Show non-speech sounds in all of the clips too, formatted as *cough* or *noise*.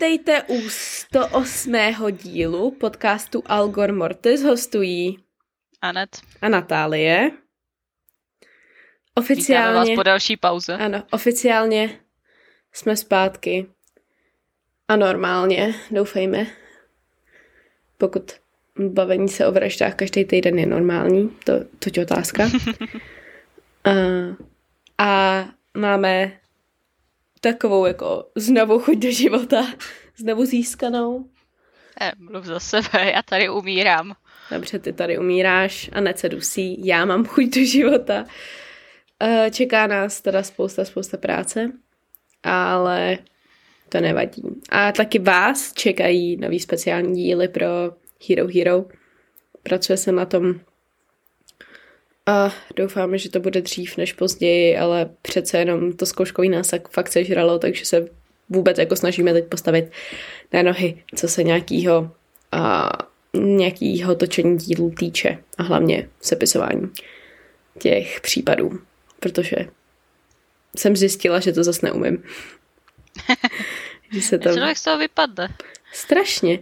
Vítejte u 108. dílu podcastu Algor Mortis. Hostují Anet a Natálie. Oficiálně... Vítáme vás po další pauze. Ano, oficiálně jsme zpátky. A normálně, doufejme. Pokud bavení se o vraždách každý týden je normální, to, to je otázka. *laughs* a, a máme takovou jako znovu chuť do života, znovu získanou. Ne, mluv za sebe, *laughs* já tady umírám. Dobře, ty tady umíráš a se dusí, já mám chuť do života. Eh, čeká nás teda spousta, spousta práce, ale to nevadí. A taky vás čekají nový speciální díly pro Hero Hero. Pracuje se na tom a doufáme, že to bude dřív než později, ale přece jenom to zkouškový nás fakt sežralo, takže se vůbec jako snažíme teď postavit na nohy, co se nějakýho, a, nějakýho točení dílů týče a hlavně sepisování těch případů, protože jsem zjistila, že to zase neumím. *laughs* že se tam... Člověk z toho vypadne. Strašně.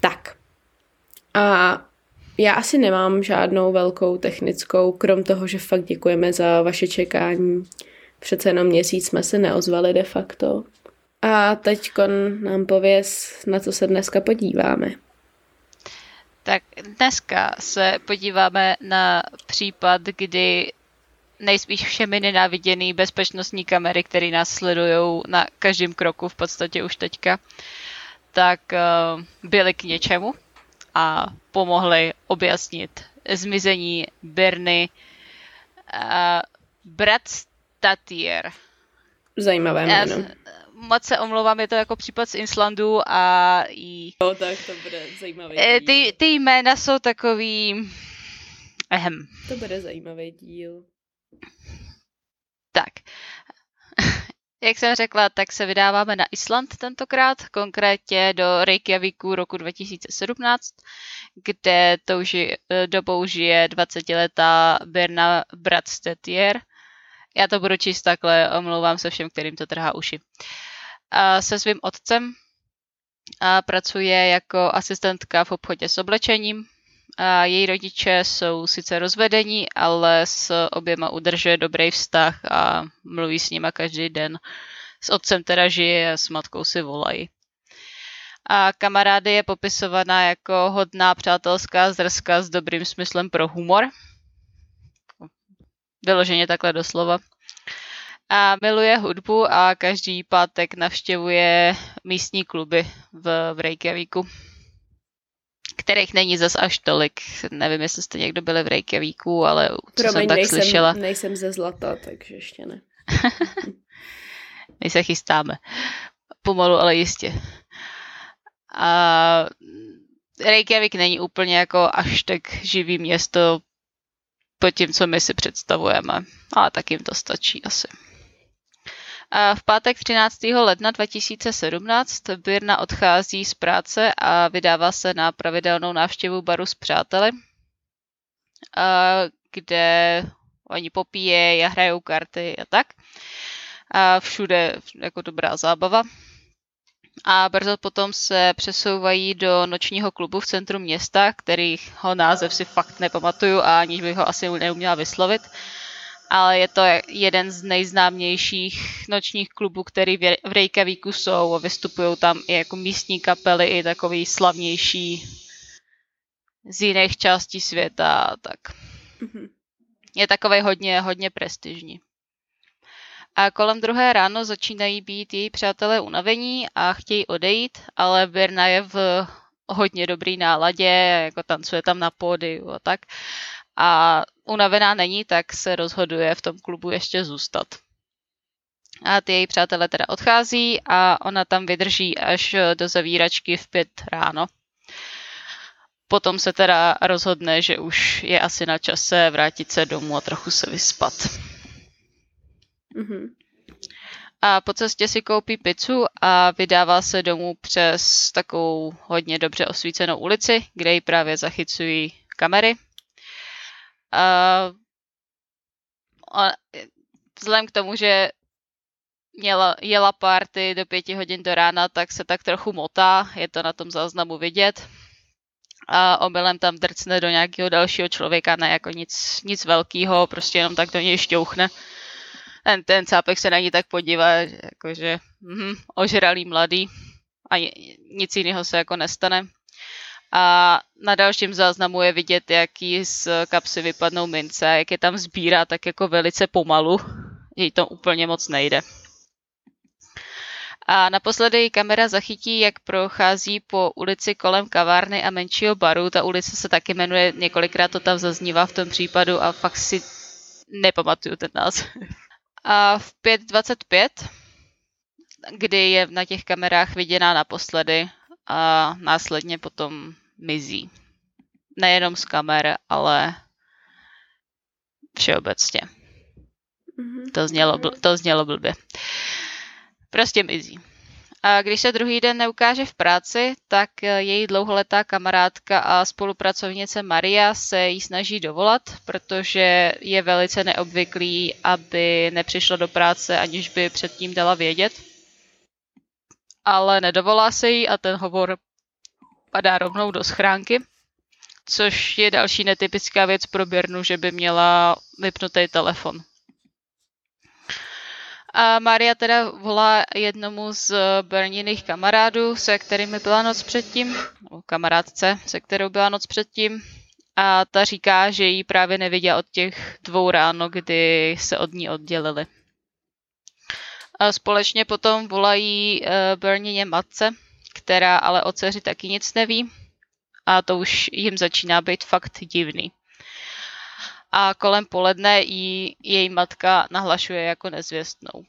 Tak. A já asi nemám žádnou velkou technickou, krom toho, že fakt děkujeme za vaše čekání. Přece jenom měsíc jsme se neozvali de facto. A teď nám pověz, na co se dneska podíváme. Tak dneska se podíváme na případ, kdy nejspíš všemi nenáviděný bezpečnostní kamery, které nás sledují na každém kroku v podstatě už teďka, tak uh, byly k něčemu a pomohli objasnit zmizení Berny uh, Bratstatier. Zajímavé jméno. Moc se omlouvám, je to jako případ z Islandu a i... No, tak to bude zajímavý díl. Ty, ty jména jsou takový... Ehem. To bude zajímavý díl. Tak. *laughs* Jak jsem řekla, tak se vydáváme na Island tentokrát, konkrétně do Reykjavíku roku 2017, kde tou ži, dobou žije 20-letá Berna Bradstetier. Já to budu číst takhle, omlouvám se všem, kterým to trhá uši. A se svým otcem a pracuje jako asistentka v obchodě s oblečením, a její rodiče jsou sice rozvedení, ale s oběma udržuje dobrý vztah a mluví s nima každý den. S otcem teda žije a s matkou si volají. A kamarády je popisovaná jako hodná přátelská zrska s dobrým smyslem pro humor. Vyloženě takhle doslova. A miluje hudbu a každý pátek navštěvuje místní kluby v, v Reykjavíku kterých není zas až tolik. Nevím, jestli jste někdo byli v Reykjavíku, ale co Promiň, jsem tak nejsem, slyšela. nejsem ze Zlata, takže ještě ne. *laughs* My se chystáme. Pomalu, ale jistě. A Reykjavik není úplně jako až tak živý město po tím, co my si představujeme. Ale tak jim to stačí asi. V pátek 13. ledna 2017 Birna odchází z práce a vydává se na pravidelnou návštěvu baru s přáteli, kde oni popíjejí a hrajou karty a tak. A všude jako dobrá zábava. A brzo potom se přesouvají do nočního klubu v centru města, kterýho název si fakt nepamatuju a aniž bych ho asi neuměla vyslovit ale je to jeden z nejznámějších nočních klubů, který v Reykjavíku jsou a vystupují tam i jako místní kapely, i takový slavnější z jiných částí světa tak. Mm-hmm. Je takový hodně, hodně prestižní. A kolem druhé ráno začínají být její přátelé unavení a chtějí odejít, ale Birna je v hodně dobrý náladě, jako tancuje tam na pódiu a tak a unavená není, tak se rozhoduje v tom klubu ještě zůstat. A ty její přátelé teda odchází a ona tam vydrží až do zavíračky v pět ráno. Potom se teda rozhodne, že už je asi na čase vrátit se domů a trochu se vyspat. Mm-hmm. A po cestě si koupí pizzu a vydává se domů přes takovou hodně dobře osvícenou ulici, kde ji právě zachycují kamery Uh, vzhledem k tomu, že měla, jela party do pěti hodin do rána, tak se tak trochu motá, je to na tom záznamu vidět. A omylem tam drcne do nějakého dalšího člověka, ne jako nic, nic velkého, prostě jenom tak do něj šťouchne. Ten, ten cápek se na ní tak podívá, jakože mm, ožralý mladý a nic jiného se jako nestane. A na dalším záznamu je vidět, jaký z kapsy vypadnou mince, jak je tam sbírá tak jako velice pomalu, jej to úplně moc nejde. A naposledy kamera zachytí, jak prochází po ulici kolem kavárny a menšího baru. Ta ulice se taky jmenuje, několikrát to tam zaznívá v tom případu a fakt si nepamatuju ten název. A v 5.25, kdy je na těch kamerách viděná naposledy a následně potom mizí. Nejenom z kamer, ale všeobecně. Mm-hmm. To, znělo, bl- to znělo blbě. Prostě mizí. A když se druhý den neukáže v práci, tak její dlouholetá kamarádka a spolupracovnice Maria se jí snaží dovolat, protože je velice neobvyklý, aby nepřišla do práce, aniž by předtím dala vědět. Ale nedovolá se jí a ten hovor padá rovnou do schránky, což je další netypická věc pro Birnu, že by měla vypnutý telefon. A Maria teda volá jednomu z Berniných kamarádů, se kterými byla noc předtím, nebo kamarádce, se kterou byla noc předtím. A ta říká, že ji právě neviděla od těch dvou ráno, kdy se od ní oddělili. A společně potom volají uh, Bernině matce, která ale o dceři taky nic neví. A to už jim začíná být fakt divný. A kolem poledne ji její matka nahlašuje jako nezvěstnou.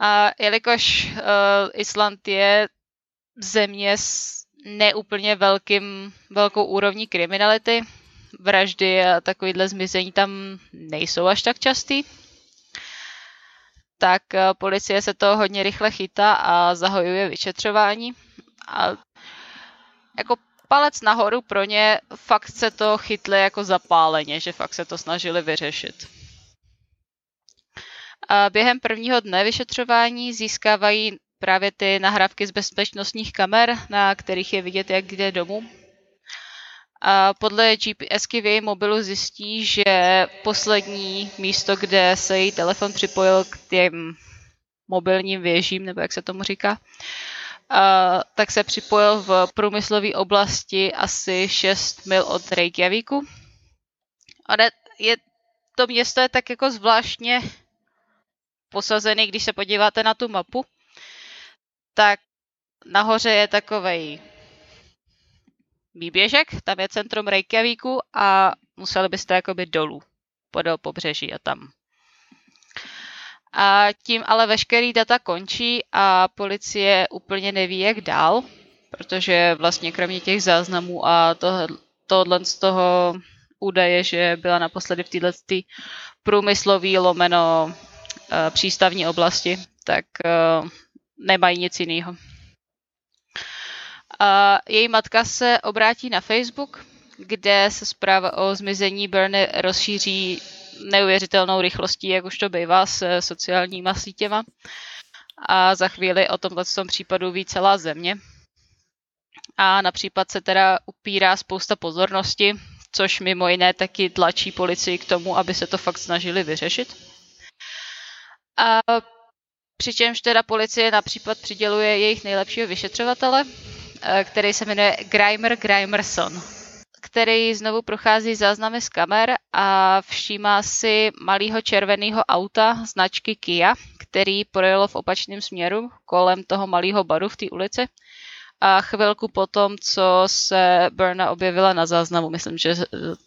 A jelikož uh, Island je země s neúplně velkým, velkou úrovní kriminality, vraždy a takovýhle zmizení tam nejsou až tak častý, tak uh, policie se to hodně rychle chytá a zahojuje vyšetřování. A jako palec nahoru pro ně fakt se to chytli jako zapáleně, že fakt se to snažili vyřešit. A během prvního dne vyšetřování získávají právě ty nahrávky z bezpečnostních kamer, na kterých je vidět, jak jde domů. A podle GPSky v jejím mobilu zjistí, že poslední místo, kde se její telefon připojil k těm mobilním věžím, nebo jak se tomu říká, a, tak se připojil v průmyslové oblasti asi 6 mil od Reykjavíku. Ale je, to město je tak jako zvláštně posazený, když se podíváte na tu mapu, tak nahoře je takovej výběžek, tam je centrum Reykjavíku a museli byste jakoby dolů, podél pobřeží a tam. A tím ale veškerý data končí a policie úplně neví, jak dál, protože vlastně kromě těch záznamů a tohle z toho údaje, že byla naposledy v této průmyslový lomeno Eh, přístavní oblasti, tak eh, nemají nic jiného. Její matka se obrátí na Facebook, kde se zpráva o zmizení Berny rozšíří neuvěřitelnou rychlostí, jak už to bývá s sociálníma sítěma. A za chvíli o tomhle tom případu ví celá země. A na případ se teda upírá spousta pozornosti, což mimo jiné taky tlačí policii k tomu, aby se to fakt snažili vyřešit. A přičemž teda policie na případ přiděluje jejich nejlepšího vyšetřovatele, který se jmenuje Grimer Grimerson, který znovu prochází záznamy z kamer a všímá si malého červeného auta značky Kia, který projelo v opačném směru kolem toho malého baru v té ulici. A chvilku potom, co se Berna objevila na záznamu, myslím, že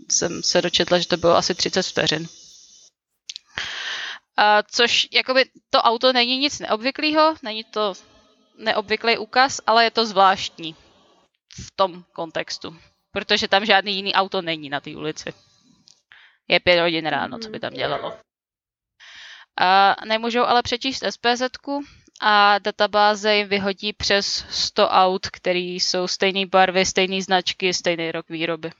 jsem se dočetla, že to bylo asi 30 vteřin. Uh, což jakoby to auto není nic neobvyklého, není to neobvyklý úkaz, ale je to zvláštní v tom kontextu, protože tam žádný jiný auto není na té ulici. Je pět hodin ráno, co by tam dělalo. A nemůžou ale přečíst SPZ a databáze jim vyhodí přes 100 aut, které jsou stejné barvy, stejné značky, stejný rok výroby.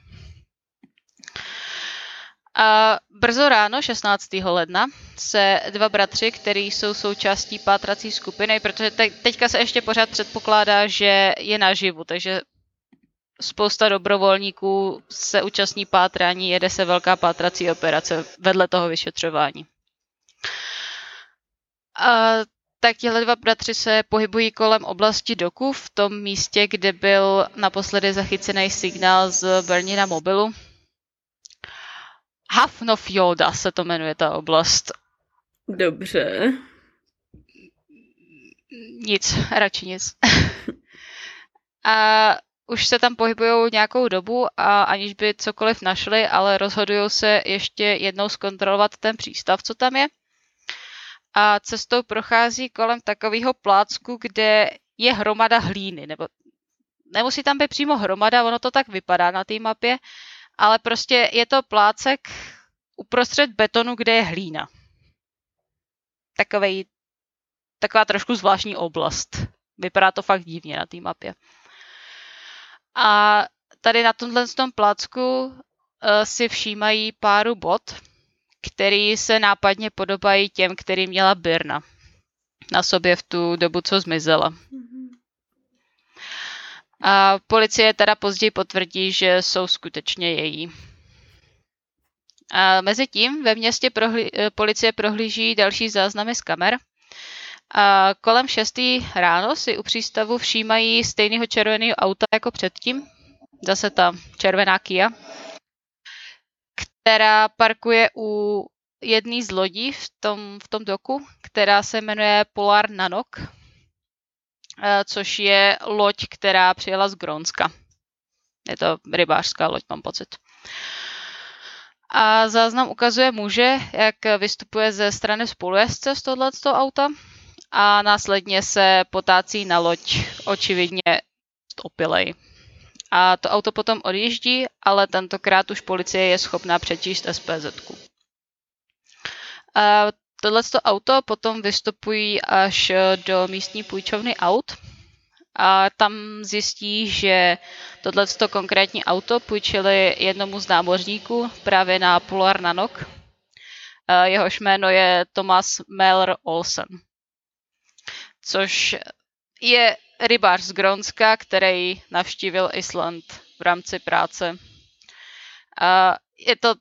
A brzo ráno, 16. ledna, se dva bratři, kteří jsou součástí pátrací skupiny, protože te- teďka se ještě pořád předpokládá, že je naživu, takže spousta dobrovolníků se účastní pátrání, jede se velká pátrací operace vedle toho vyšetřování. A tak těhle dva bratři se pohybují kolem oblasti doku v tom místě, kde byl naposledy zachycený signál z Bernina mobilu. Hafnofjoda se to jmenuje ta oblast. Dobře. Nic, radši nic. *laughs* a už se tam pohybují nějakou dobu a aniž by cokoliv našli, ale rozhodují se ještě jednou zkontrolovat ten přístav, co tam je. A cestou prochází kolem takového plácku, kde je hromada hlíny, nebo nemusí tam být přímo hromada, ono to tak vypadá na té mapě, ale prostě je to plácek uprostřed betonu, kde je hlína. Takovej, taková trošku zvláštní oblast. Vypadá to fakt divně na té mapě. A tady na tomhle tom placku uh, si všímají páru bot, který se nápadně podobají těm, který měla Birna na sobě v tu dobu, co zmizela. A policie teda později potvrdí, že jsou skutečně její. A mezi tím ve městě prohlí, policie prohlíží další záznamy z kamer. A kolem 6. ráno si u přístavu všímají stejného červeného auta jako předtím. Zase ta červená Kia, která parkuje u jedné z lodí v tom, v tom doku, která se jmenuje Polar Nanok, což je loď, která přijela z Grónska. Je to rybářská loď, mám pocit. A záznam ukazuje muže, jak vystupuje ze strany spolujezdce z tohoto auta a následně se potácí na loď, očividně opilej. A to auto potom odjíždí, ale tentokrát už policie je schopná přečíst SPZ. Tohleto auto potom vystupují až do místní půjčovny aut a tam zjistí, že tohleto konkrétní auto půjčili jednomu z námořníků právě na Polar Nanok. Jehož jméno je Thomas Meller Olsen což je rybář z Grónska, který navštívil Island v rámci práce. A je to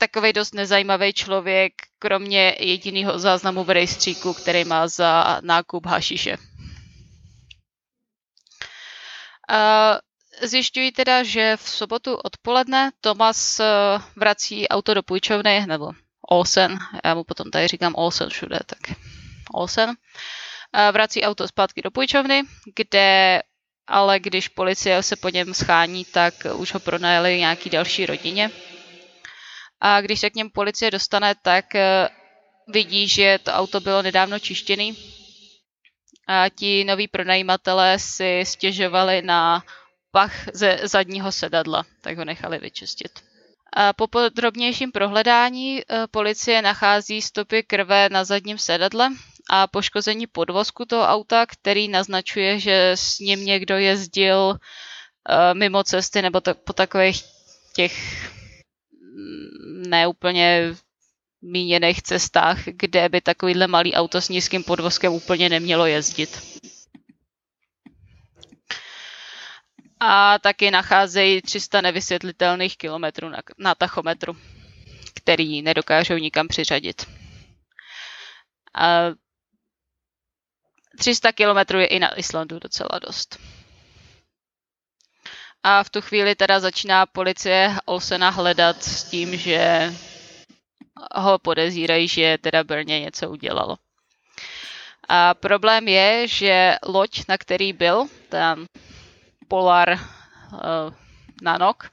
takový dost nezajímavý člověk, kromě jediného záznamu v rejstříku, který má za nákup hašiše. Zjišťují teda, že v sobotu odpoledne Thomas vrací auto do půjčovny, nebo Olsen, já mu potom tady říkám Olsen všude, tak Olsen vrací auto zpátky do půjčovny, kde ale když policie se po něm schání, tak už ho pronajeli nějaký další rodině. A když se k něm policie dostane, tak eh, vidí, že to auto bylo nedávno čištěný. A ti noví pronajímatelé si stěžovali na pach ze zadního sedadla, tak ho nechali vyčistit. A po podrobnějším prohledání eh, policie nachází stopy krve na zadním sedadle a poškození podvozku toho auta, který naznačuje, že s ním někdo jezdil uh, mimo cesty nebo po takových těch neúplně míněných cestách, kde by takovýhle malý auto s nízkým podvozkem úplně nemělo jezdit. A taky nacházejí 300 nevysvětlitelných kilometrů na, na tachometru, který nedokážou nikam přiřadit. A 300 kilometrů je i na Islandu docela dost. A v tu chvíli teda začíná policie Olsena hledat s tím, že ho podezírají, že teda Brně něco udělalo. A problém je, že loď, na který byl, ten Polar uh, Nanok,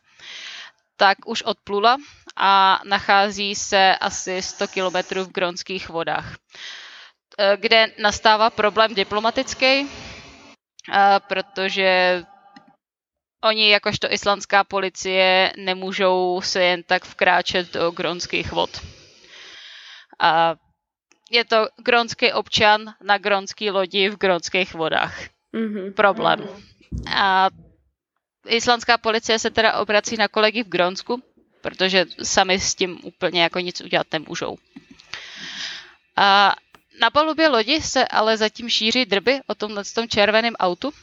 tak už odplula a nachází se asi 100 kilometrů v gronských vodách. Eh, kde nastává problém diplomatický, eh, protože oni jakožto islandská policie nemůžou se jen tak vkráčet do gronských vod. A je to gronský občan na gronský lodi v gronských vodách. Mm-hmm. Problém. A islandská policie se teda obrací na kolegy v Grónsku, protože sami s tím úplně jako nic udělat nemůžou. A na palubě lodi se ale zatím šíří drby o tomhle tom červeném autu.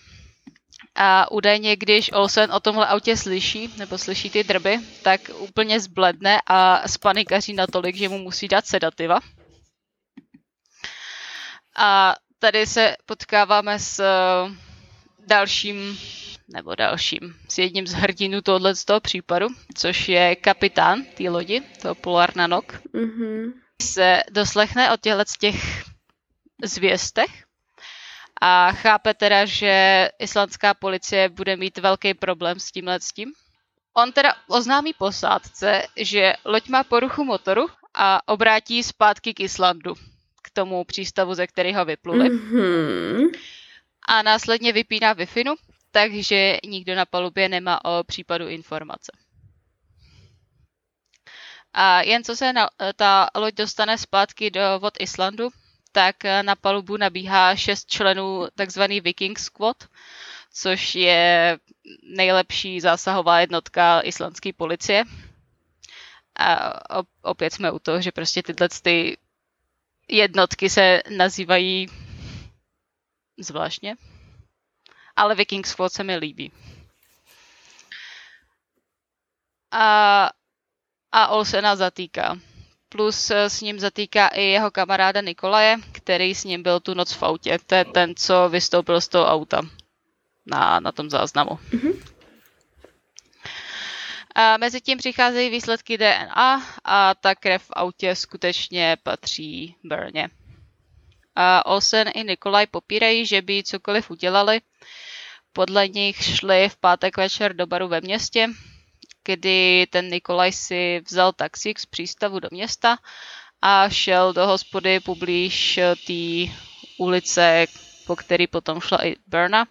A údajně, když Olsen o tomhle autě slyší, nebo slyší ty drby, tak úplně zbledne a spanikaří natolik, že mu musí dát sedativa. A tady se potkáváme s eh, dalším, nebo dalším, s jedním z hrdinů tohoto z toho případu, což je kapitán té lodi, toho Polar Nanok. Mm-hmm. Se doslechne o těchto těch zvěstech a chápe teda, že islandská policie bude mít velký problém s tímhle s tím. On teda oznámí posádce, že loď má poruchu motoru a obrátí zpátky k Islandu tomu přístavu, ze kterého vypluli. Mm-hmm. A následně vypíná wi takže nikdo na palubě nemá o případu informace. A jen co se na, ta loď dostane zpátky do vod Islandu, tak na palubu nabíhá šest členů takzvaný Viking Squad, což je nejlepší zásahová jednotka islandské policie. A opět jsme u toho, že prostě tyhle ty jednotky se nazývají zvláštně, ale Viking Squad se mi líbí. A, a Olsena zatýká. Plus s ním zatýká i jeho kamaráda Nikolaje, který s ním byl tu noc v autě. To je ten, co vystoupil z toho auta na, na tom záznamu. Mm-hmm. A mezi tím přicházejí výsledky DNA a ta krev v autě skutečně patří Berně. A Olsen i Nikolaj popírají, že by cokoliv udělali. Podle nich šli v pátek večer do baru ve městě, kdy ten Nikolaj si vzal taxík z přístavu do města a šel do hospody poblíž té ulice, po který potom šla i Berna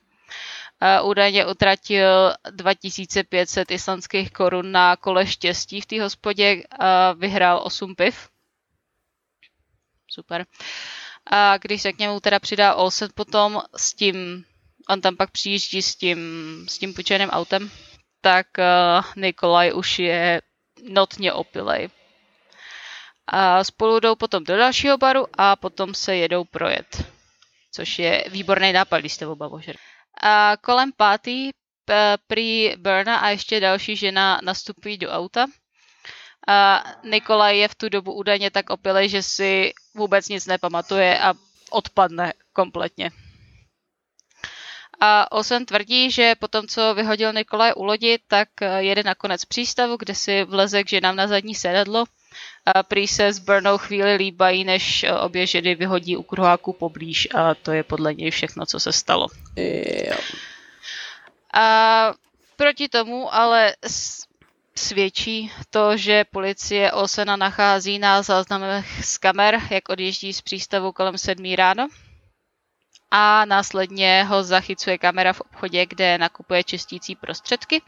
údajně utratil 2500 islandských korun na kole štěstí v té hospodě a vyhrál 8 piv. Super. A když se k němu teda přidá Olsen potom s tím, on tam pak přijíždí s tím, s tím půjčeným autem, tak uh, Nikolaj už je notně opilej. A spolu jdou potom do dalšího baru a potom se jedou projet. Což je výborný nápad, když jste oba bože. A kolem pátý prý Berna a ještě další žena nastupují do auta. A Nikolaj je v tu dobu údajně tak opilej, že si vůbec nic nepamatuje a odpadne kompletně. A Olsen tvrdí, že potom, co vyhodil Nikolaj u lodi, tak jede na konec přístavu, kde si vleze k ženám na zadní sedadlo. A prý se s Burnou chvíli líbají, než obě ženy vyhodí u kruháku poblíž a to je podle něj všechno, co se stalo. Jo. A proti tomu ale svědčí to, že policie Olsena nachází na záznamech z kamer, jak odjíždí z přístavu kolem sedmí ráno. A následně ho zachycuje kamera v obchodě, kde nakupuje čistící prostředky.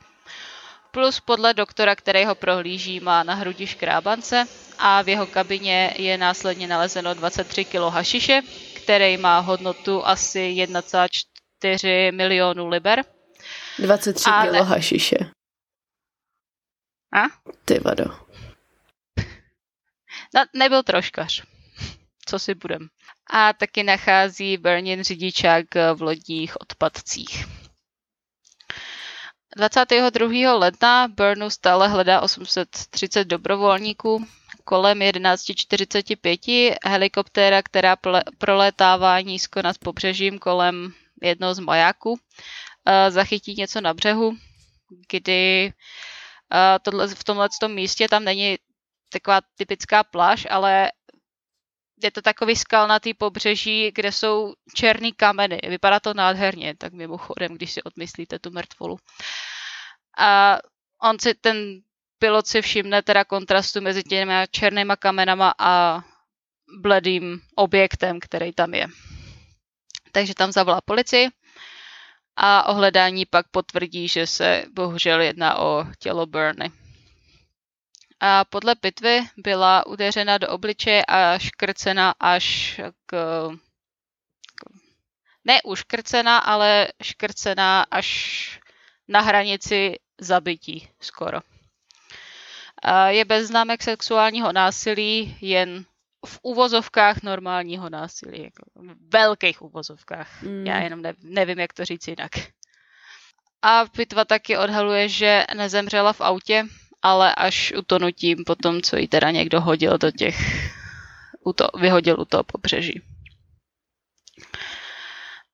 Plus podle doktora, který ho prohlíží, má na hrudi škrábance a v jeho kabině je následně nalezeno 23 kg hašiše, který má hodnotu asi 1,4 milionu liber. 23 a kg hašiše. A? Ty vado. No, nebyl troškař. Co si budem. A taky nachází Bernin řidičák v lodních odpadcích. 22. ledna Burnu stále hledá 830 dobrovolníků. Kolem 11.45 helikoptéra, která prolétává nízko nad pobřežím kolem jednoho z majáků, eh, zachytí něco na břehu, kdy eh, v tomhle místě tam není taková typická pláž, ale je to takový skalnatý pobřeží, kde jsou černý kameny. Vypadá to nádherně, tak mimochodem, když si odmyslíte tu mrtvolu. A on si, ten pilot si všimne teda kontrastu mezi těmi černýma kamenama a bledým objektem, který tam je. Takže tam zavolá policii a ohledání pak potvrdí, že se bohužel jedná o tělo Berny a podle pitvy byla udeřena do obličeje a škrcena až k... Ne už škrcena, ale škrcena až na hranici zabití skoro. Je bez známek sexuálního násilí, jen v uvozovkách normálního násilí, jako v velkých uvozovkách. Mm. Já jenom ne, nevím, jak to říct jinak. A pitva taky odhaluje, že nezemřela v autě, ale až utonutím po tom, co jí teda někdo hodil do těch, to, vyhodil u toho pobřeží.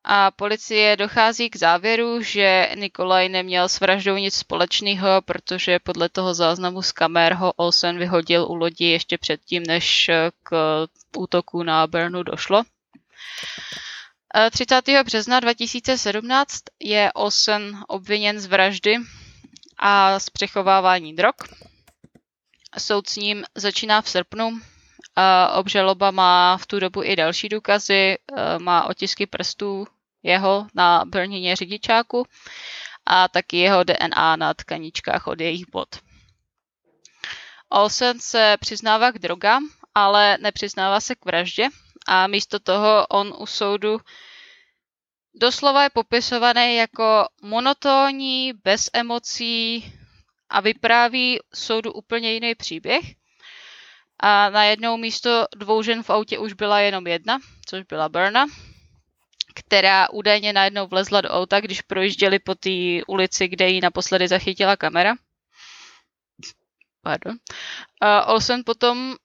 A policie dochází k závěru, že Nikolaj neměl s vraždou nic společného, protože podle toho záznamu z kamer ho Olsen vyhodil u lodi ještě předtím, než k útoku na Bernu došlo. 30. března 2017 je Olsen obviněn z vraždy a z přechovávání drog. Soud s ním začíná v srpnu. Obžaloba má v tu dobu i další důkazy, má otisky prstů jeho na brnině řidičáku a taky jeho DNA na tkaničkách od jejich bod. Olsen se přiznává k drogám, ale nepřiznává se k vraždě a místo toho on u soudu doslova je popisovaný jako monotónní, bez emocí a vypráví soudu úplně jiný příběh. A najednou místo dvou žen v autě už byla jenom jedna, což byla Berna, která údajně najednou vlezla do auta, když projížděli po té ulici, kde ji naposledy zachytila kamera. Pardon. Olsen potom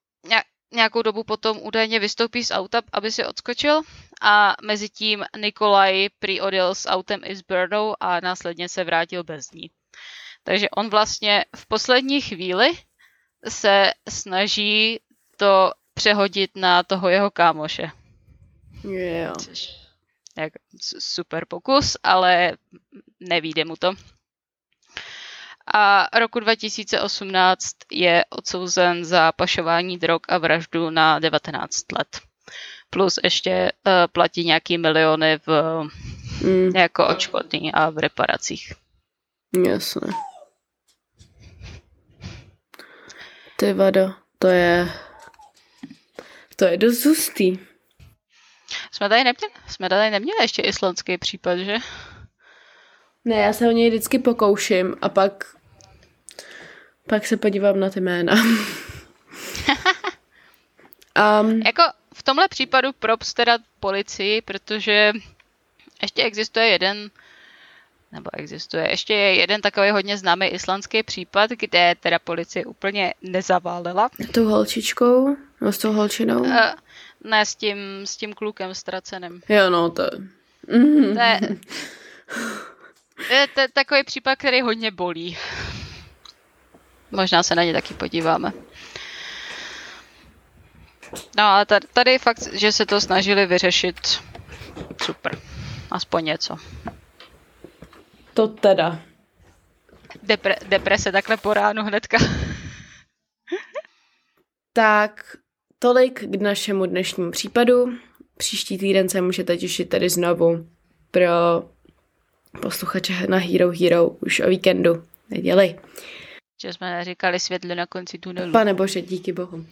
nějakou dobu potom údajně vystoupí z auta, aby si odskočil a mezi tím Nikolaj prý odjel s autem i s Burnou a následně se vrátil bez ní. Takže on vlastně v poslední chvíli se snaží to přehodit na toho jeho kámoše. Yeah. Což jak super pokus, ale nevíde mu to. A roku 2018 je odsouzen za pašování drog a vraždu na 19 let. Plus ještě uh, platí nějaký miliony v, mm. jako očkodný a v reparacích. Jasně. Ty vado, to je... To je dost hustý. Jsme tady, neměli, jsme tady neměli ještě islandský případ, že? Ne, já se o něj vždycky pokouším a pak pak se podívám na ty jména. *laughs* um, jako v tomhle případu props teda policii, protože ještě existuje jeden nebo existuje. Ještě je jeden takový hodně známý islandský případ, kde teda policie úplně nezaválela. Tou holčičkou? No s tou holčinou? Uh, ne, s tím, s tím klukem ztraceným. Jo, no to... Mm. To je, *laughs* je, to je takový případ, který hodně bolí. Možná se na ně taky podíváme. No a tady, tady fakt, že se to snažili vyřešit super. Aspoň něco. To teda. Depre, deprese takhle po ránu hnedka. *laughs* tak, tolik k našemu dnešnímu případu. Příští týden se můžete těšit tady znovu pro posluchače na Hero Hero už o víkendu. Neděli. Že jsme říkali světlo na konci tunelu. Pane bože, díky bohu.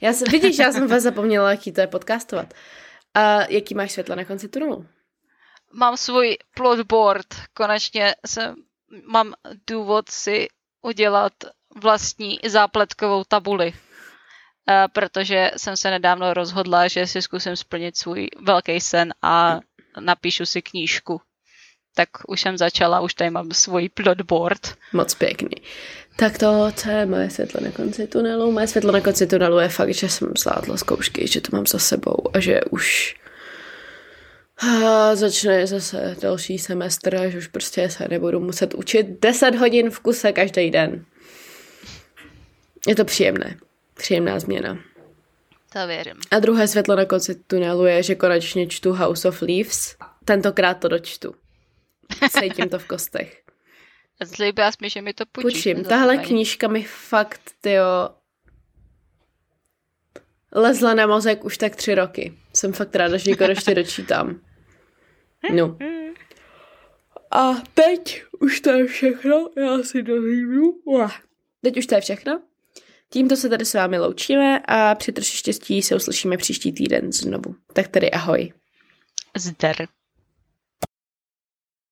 Já jsem, vidíš, já jsem vás zapomněla, jaký to je podcastovat. A jaký máš světlo na konci tunelu? Mám svůj plotboard. Konečně jsem, mám důvod si udělat vlastní zápletkovou tabuli. Uh, protože jsem se nedávno rozhodla, že si zkusím splnit svůj velký sen a napíšu si knížku. Tak už jsem začala, už tady mám svůj plotboard. Moc pěkný. Tak to, co je moje světlo na konci tunelu? Moje světlo na konci tunelu je fakt, že jsem zvládla zkoušky, že to mám za sebou a že už a začne zase další semestr, že už prostě se nebudu muset učit 10 hodin v kuse každý den. Je to příjemné. Příjemná změna. To věřím. A druhé světlo na konci tunelu je, že konečně čtu House of Leaves. Tentokrát to dočtu. Cítím to v kostech. Zlíbila jsi mi, že mi to půjčíš. Půjčím. Tahle knížka mi fakt, tyjo, lezla na mozek už tak tři roky. Jsem fakt ráda, že ji konečně dočítám. No. A teď už to je všechno. Já si dozvímu. Teď už to je všechno. Tímto se tady s vámi loučíme a při troši štěstí se uslyšíme příští týden znovu. Tak tedy ahoj. Zdar.